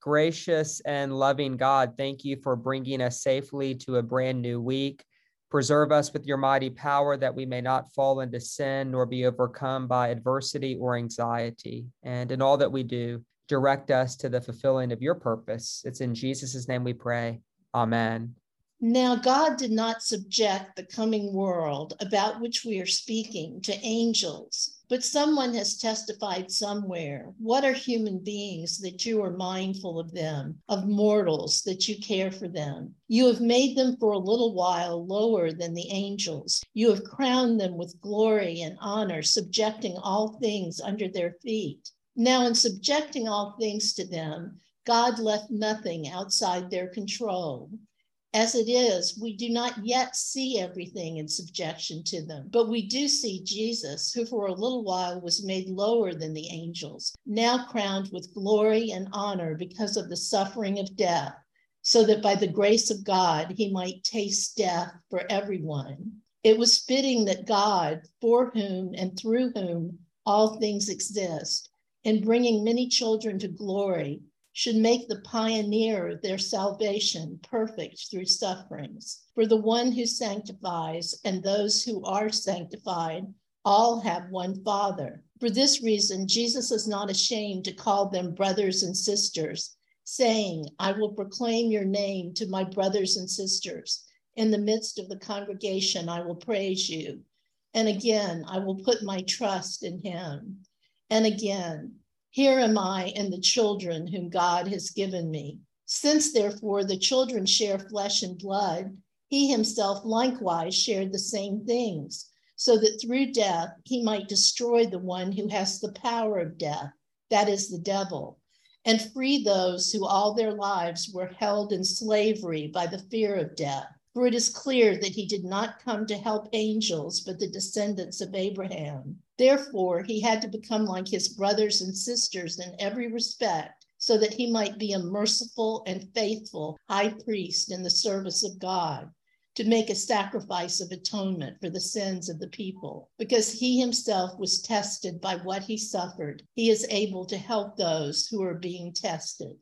Gracious and loving God, thank you for bringing us safely to a brand new week. Preserve us with your mighty power that we may not fall into sin nor be overcome by adversity or anxiety. And in all that we do, direct us to the fulfilling of your purpose. It's in Jesus' name we pray. Amen. Now, God did not subject the coming world about which we are speaking to angels, but someone has testified somewhere. What are human beings that you are mindful of them, of mortals that you care for them? You have made them for a little while lower than the angels. You have crowned them with glory and honor, subjecting all things under their feet. Now, in subjecting all things to them, God left nothing outside their control. As it is, we do not yet see everything in subjection to them, but we do see Jesus, who for a little while was made lower than the angels, now crowned with glory and honor because of the suffering of death, so that by the grace of God he might taste death for everyone. It was fitting that God, for whom and through whom all things exist, in bringing many children to glory, should make the pioneer their salvation perfect through sufferings. For the one who sanctifies and those who are sanctified all have one Father. For this reason, Jesus is not ashamed to call them brothers and sisters, saying, I will proclaim your name to my brothers and sisters. In the midst of the congregation, I will praise you. And again, I will put my trust in him. And again, here am I and the children whom God has given me. Since therefore the children share flesh and blood, he himself likewise shared the same things, so that through death he might destroy the one who has the power of death, that is the devil, and free those who all their lives were held in slavery by the fear of death. For it is clear that he did not come to help angels, but the descendants of Abraham. Therefore, he had to become like his brothers and sisters in every respect, so that he might be a merciful and faithful high priest in the service of God to make a sacrifice of atonement for the sins of the people. Because he himself was tested by what he suffered, he is able to help those who are being tested.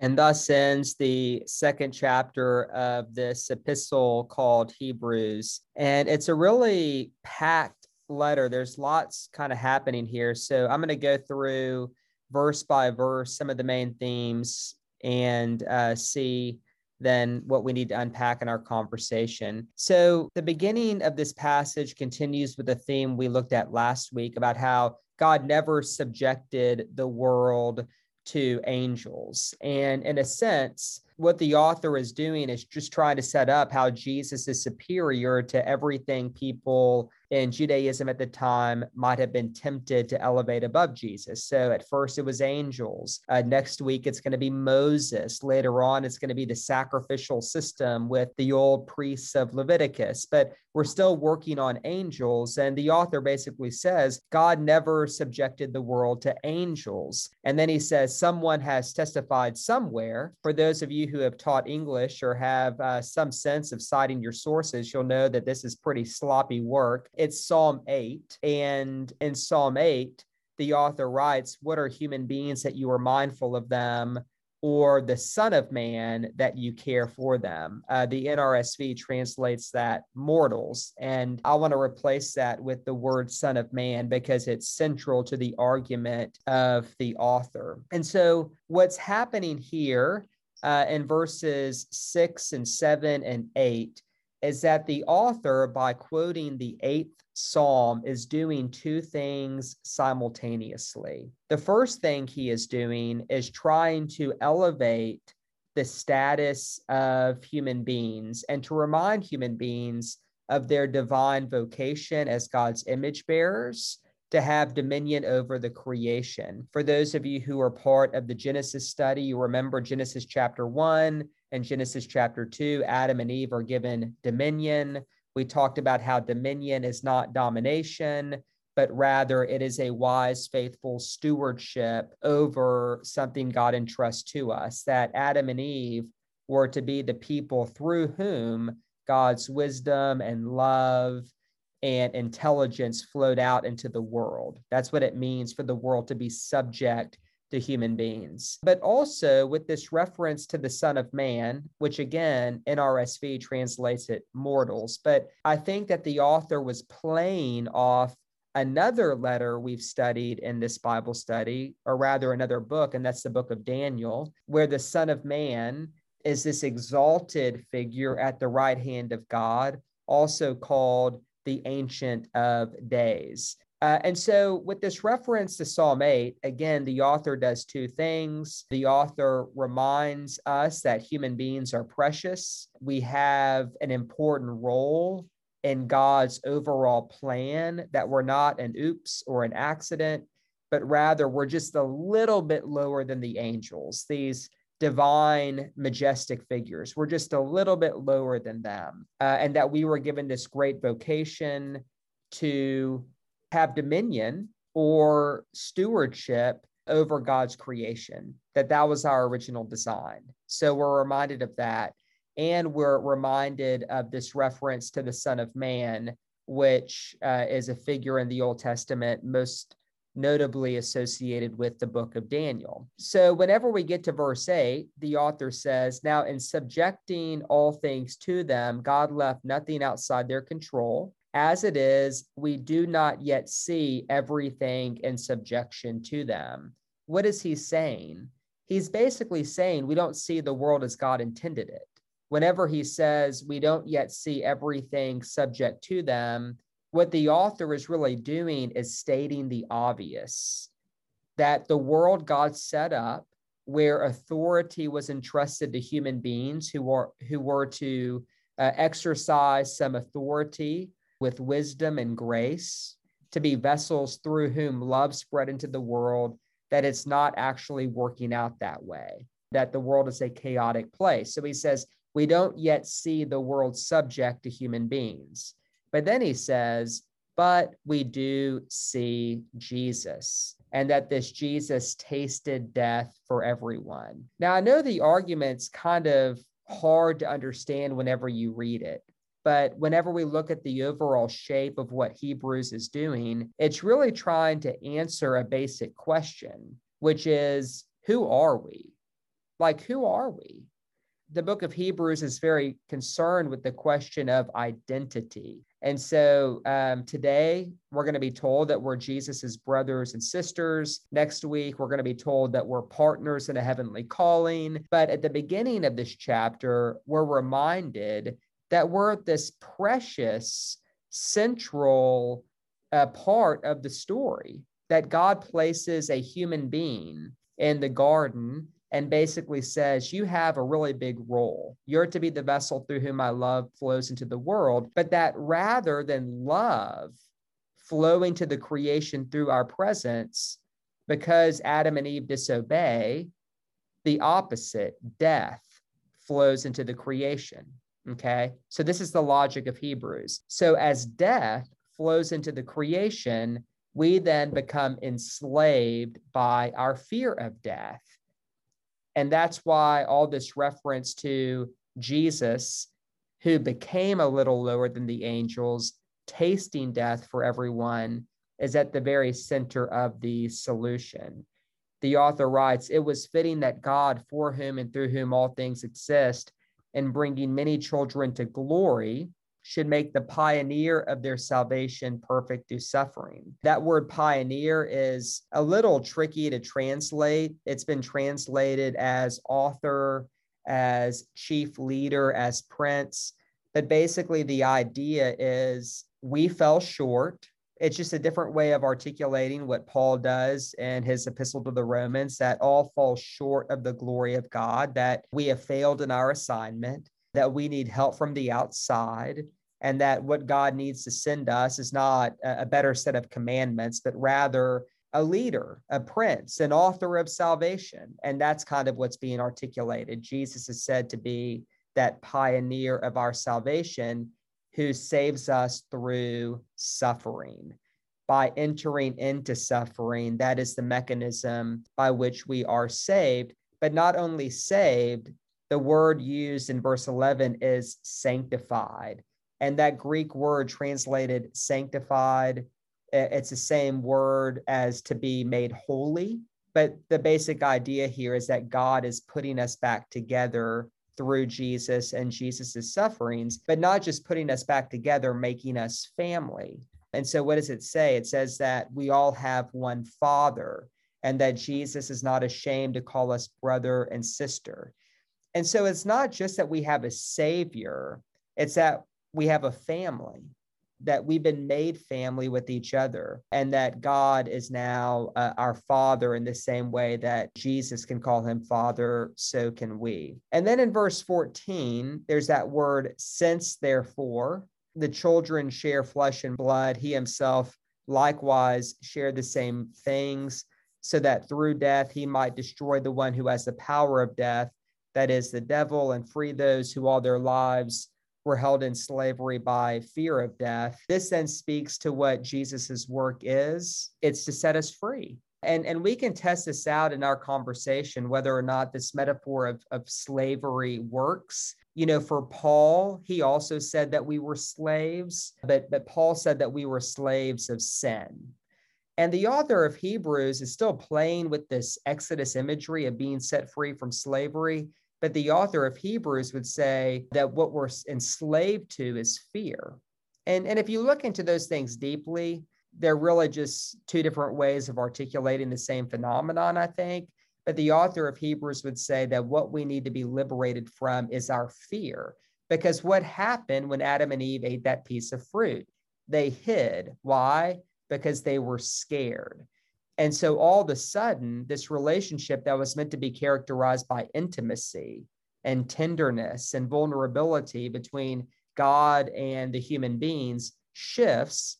And thus ends the second chapter of this epistle called Hebrews. And it's a really packed letter. There's lots kind of happening here. So I'm going to go through verse by verse some of the main themes and uh, see then what we need to unpack in our conversation. So the beginning of this passage continues with the theme we looked at last week about how God never subjected the world to angels. And in a sense, what the author is doing is just trying to set up how Jesus is superior to everything people in Judaism at the time might have been tempted to elevate above Jesus. So at first it was angels. Uh, next week it's going to be Moses. Later on it's going to be the sacrificial system with the old priests of Leviticus. But we're still working on angels. And the author basically says God never subjected the world to angels. And then he says someone has testified somewhere. For those of you who have taught English or have uh, some sense of citing your sources, you'll know that this is pretty sloppy work it's Psalm 8. And in Psalm 8, the author writes, What are human beings that you are mindful of them? Or the Son of Man that you care for them. Uh, the NRSV translates that mortals. And I want to replace that with the word Son of Man because it's central to the argument of the author. And so, what's happening here uh, in verses six and seven and eight is that the author, by quoting the eighth psalm, is doing two things simultaneously. The first thing he is doing is trying to elevate the status of human beings and to remind human beings of their divine vocation as God's image bearers to have dominion over the creation. For those of you who are part of the Genesis study, you remember Genesis chapter 1 and Genesis chapter 2, Adam and Eve are given dominion. We talked about how dominion is not domination, but rather it is a wise, faithful stewardship over something God entrusts to us, that Adam and Eve were to be the people through whom God's wisdom and love and intelligence flowed out into the world. That's what it means for the world to be subject to human beings. But also with this reference to the Son of Man, which again, NRSV translates it mortals. But I think that the author was playing off another letter we've studied in this Bible study, or rather another book, and that's the book of Daniel, where the Son of Man is this exalted figure at the right hand of God, also called the Ancient of Days. Uh, and so, with this reference to Psalm 8, again, the author does two things. The author reminds us that human beings are precious. We have an important role in God's overall plan, that we're not an oops or an accident, but rather we're just a little bit lower than the angels, these divine, majestic figures. We're just a little bit lower than them. Uh, and that we were given this great vocation to have dominion or stewardship over God's creation, that that was our original design. So we're reminded of that. And we're reminded of this reference to the Son of Man, which uh, is a figure in the Old Testament most notably associated with the book of Daniel. So, whenever we get to verse 8, the author says, Now, in subjecting all things to them, God left nothing outside their control. As it is, we do not yet see everything in subjection to them. What is he saying? He's basically saying we don't see the world as God intended it. Whenever he says we don't yet see everything subject to them, what the author is really doing is stating the obvious that the world God set up where authority was entrusted to human beings who were who were to uh, exercise some authority with wisdom and grace, to be vessels through whom love spread into the world, that it's not actually working out that way, that the world is a chaotic place. So he says, we don't yet see the world subject to human beings. But then he says, but we do see Jesus and that this Jesus tasted death for everyone. Now, I know the argument's kind of hard to understand whenever you read it. But whenever we look at the overall shape of what Hebrews is doing, it's really trying to answer a basic question, which is who are we? Like, who are we? The book of Hebrews is very concerned with the question of identity. And so um, today we're going to be told that we're Jesus's brothers and sisters. Next week, we're going to be told that we're partners in a heavenly calling. But at the beginning of this chapter, we're reminded that we're this precious central uh, part of the story that God places a human being in the garden and basically says, You have a really big role. You're to be the vessel through whom my love flows into the world. But that rather than love flowing to the creation through our presence, because Adam and Eve disobey, the opposite, death, flows into the creation. Okay. So this is the logic of Hebrews. So as death flows into the creation, we then become enslaved by our fear of death. And that's why all this reference to Jesus, who became a little lower than the angels, tasting death for everyone, is at the very center of the solution. The author writes, It was fitting that God, for whom and through whom all things exist, and bringing many children to glory should make the pioneer of their salvation perfect through suffering. That word pioneer is a little tricky to translate. It's been translated as author, as chief leader, as prince. But basically, the idea is we fell short it's just a different way of articulating what Paul does in his epistle to the Romans that all fall short of the glory of God, that we have failed in our assignment, that we need help from the outside, and that what God needs to send us is not a better set of commandments, but rather a leader, a prince, an author of salvation. And that's kind of what's being articulated. Jesus is said to be that pioneer of our salvation who saves us through suffering. By entering into suffering, that is the mechanism by which we are saved. But not only saved, the word used in verse 11 is sanctified. And that Greek word translated sanctified, it's the same word as to be made holy. But the basic idea here is that God is putting us back together through Jesus and Jesus's sufferings, but not just putting us back together, making us family. And so, what does it say? It says that we all have one Father and that Jesus is not ashamed to call us brother and sister. And so, it's not just that we have a Savior, it's that we have a family that we've been made family with each other and that God is now uh, our father in the same way that Jesus can call him father, so can we. And then in verse 14, there's that word since therefore the children share flesh and blood, he himself likewise shared the same things so that through death he might destroy the one who has the power of death, that is the devil, and free those who all their lives were held in slavery by fear of death. This then speaks to what Jesus's work is. It's to set us free. And, and we can test this out in our conversation whether or not this metaphor of, of slavery works. You know, for Paul, he also said that we were slaves, but, but Paul said that we were slaves of sin. And the author of Hebrews is still playing with this Exodus imagery of being set free from slavery, but the author of Hebrews would say that what we're enslaved to is fear. And, and if you look into those things deeply, they're really just two different ways of articulating the same phenomenon, I think. But the author of Hebrews would say that what we need to be liberated from is our fear. Because what happened when Adam and Eve ate that piece of fruit? They hid. Why? Because they were scared. And so all of a sudden, this relationship that was meant to be characterized by intimacy and tenderness and vulnerability between God and the human beings shifts.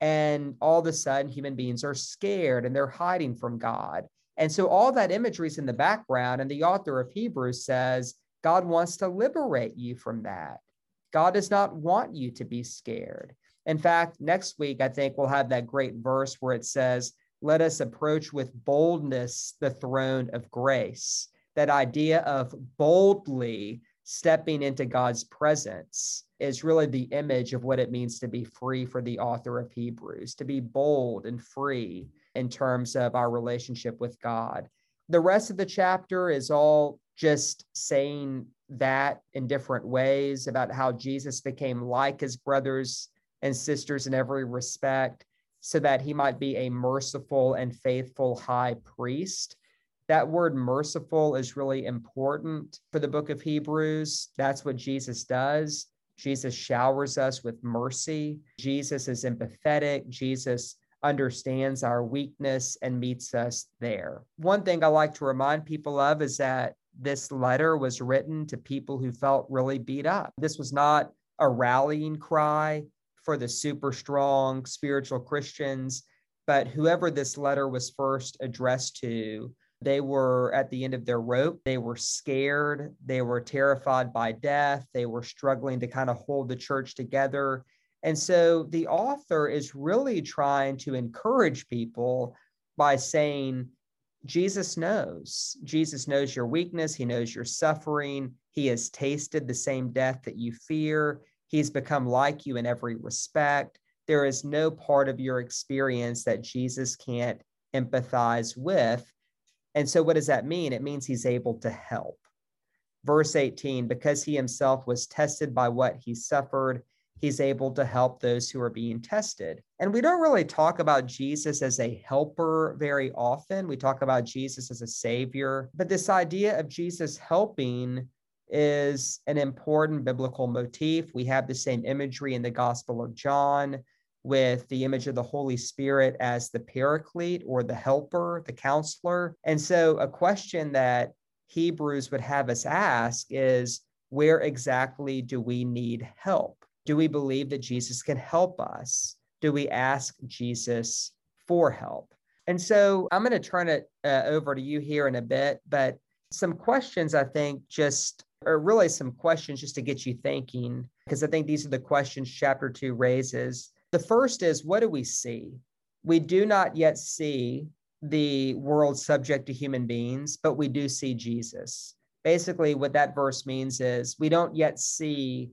And all of a sudden, human beings are scared and they're hiding from God. And so all that imagery is in the background. And the author of Hebrews says, God wants to liberate you from that. God does not want you to be scared. In fact, next week, I think we'll have that great verse where it says, let us approach with boldness the throne of grace. That idea of boldly stepping into God's presence is really the image of what it means to be free for the author of Hebrews, to be bold and free in terms of our relationship with God. The rest of the chapter is all just saying that in different ways about how Jesus became like his brothers and sisters in every respect so that he might be a merciful and faithful high priest. That word merciful is really important for the book of Hebrews. That's what Jesus does. Jesus showers us with mercy. Jesus is empathetic. Jesus understands our weakness and meets us there. One thing I like to remind people of is that this letter was written to people who felt really beat up. This was not a rallying cry for the super strong spiritual Christians. But whoever this letter was first addressed to, they were at the end of their rope. They were scared. They were terrified by death. They were struggling to kind of hold the church together. And so the author is really trying to encourage people by saying, Jesus knows. Jesus knows your weakness. He knows your suffering. He has tasted the same death that you fear. He's become like you in every respect. There is no part of your experience that Jesus can't empathize with. And so, what does that mean? It means he's able to help. Verse 18 because he himself was tested by what he suffered, he's able to help those who are being tested. And we don't really talk about Jesus as a helper very often. We talk about Jesus as a savior. But this idea of Jesus helping is an important biblical motif. We have the same imagery in the Gospel of John with the image of the Holy Spirit as the paraclete or the helper, the counselor. And so, a question that Hebrews would have us ask is where exactly do we need help? Do we believe that Jesus can help us? Do we ask Jesus for help? And so I'm going to turn it uh, over to you here in a bit, but some questions I think just are really some questions just to get you thinking, because I think these are the questions chapter two raises. The first is what do we see? We do not yet see the world subject to human beings, but we do see Jesus. Basically, what that verse means is we don't yet see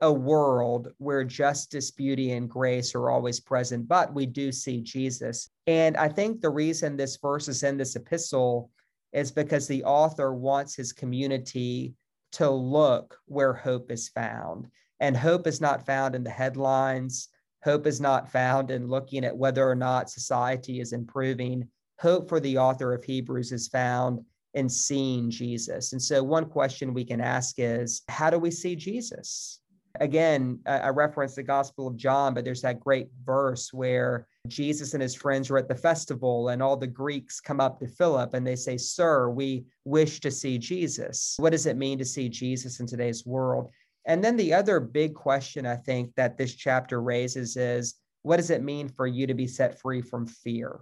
a world where justice, beauty, and grace are always present, but we do see Jesus. And I think the reason this verse is in this epistle is because the author wants his community to look where hope is found. And hope is not found in the headlines. Hope is not found in looking at whether or not society is improving. Hope for the author of Hebrews is found in seeing Jesus. And so, one question we can ask is how do we see Jesus? Again, I referenced the Gospel of John, but there's that great verse where Jesus and his friends were at the festival, and all the Greeks come up to Philip and they say, Sir, we wish to see Jesus. What does it mean to see Jesus in today's world? And then the other big question I think that this chapter raises is what does it mean for you to be set free from fear?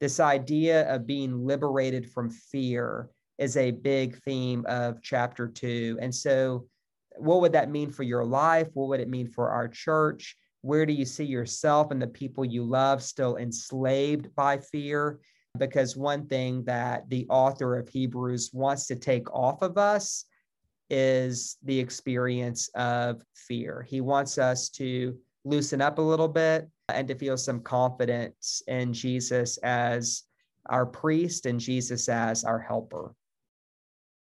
This idea of being liberated from fear is a big theme of chapter two. And so, what would that mean for your life? What would it mean for our church? Where do you see yourself and the people you love still enslaved by fear? Because one thing that the author of Hebrews wants to take off of us is the experience of fear. He wants us to loosen up a little bit and to feel some confidence in Jesus as our priest and Jesus as our helper.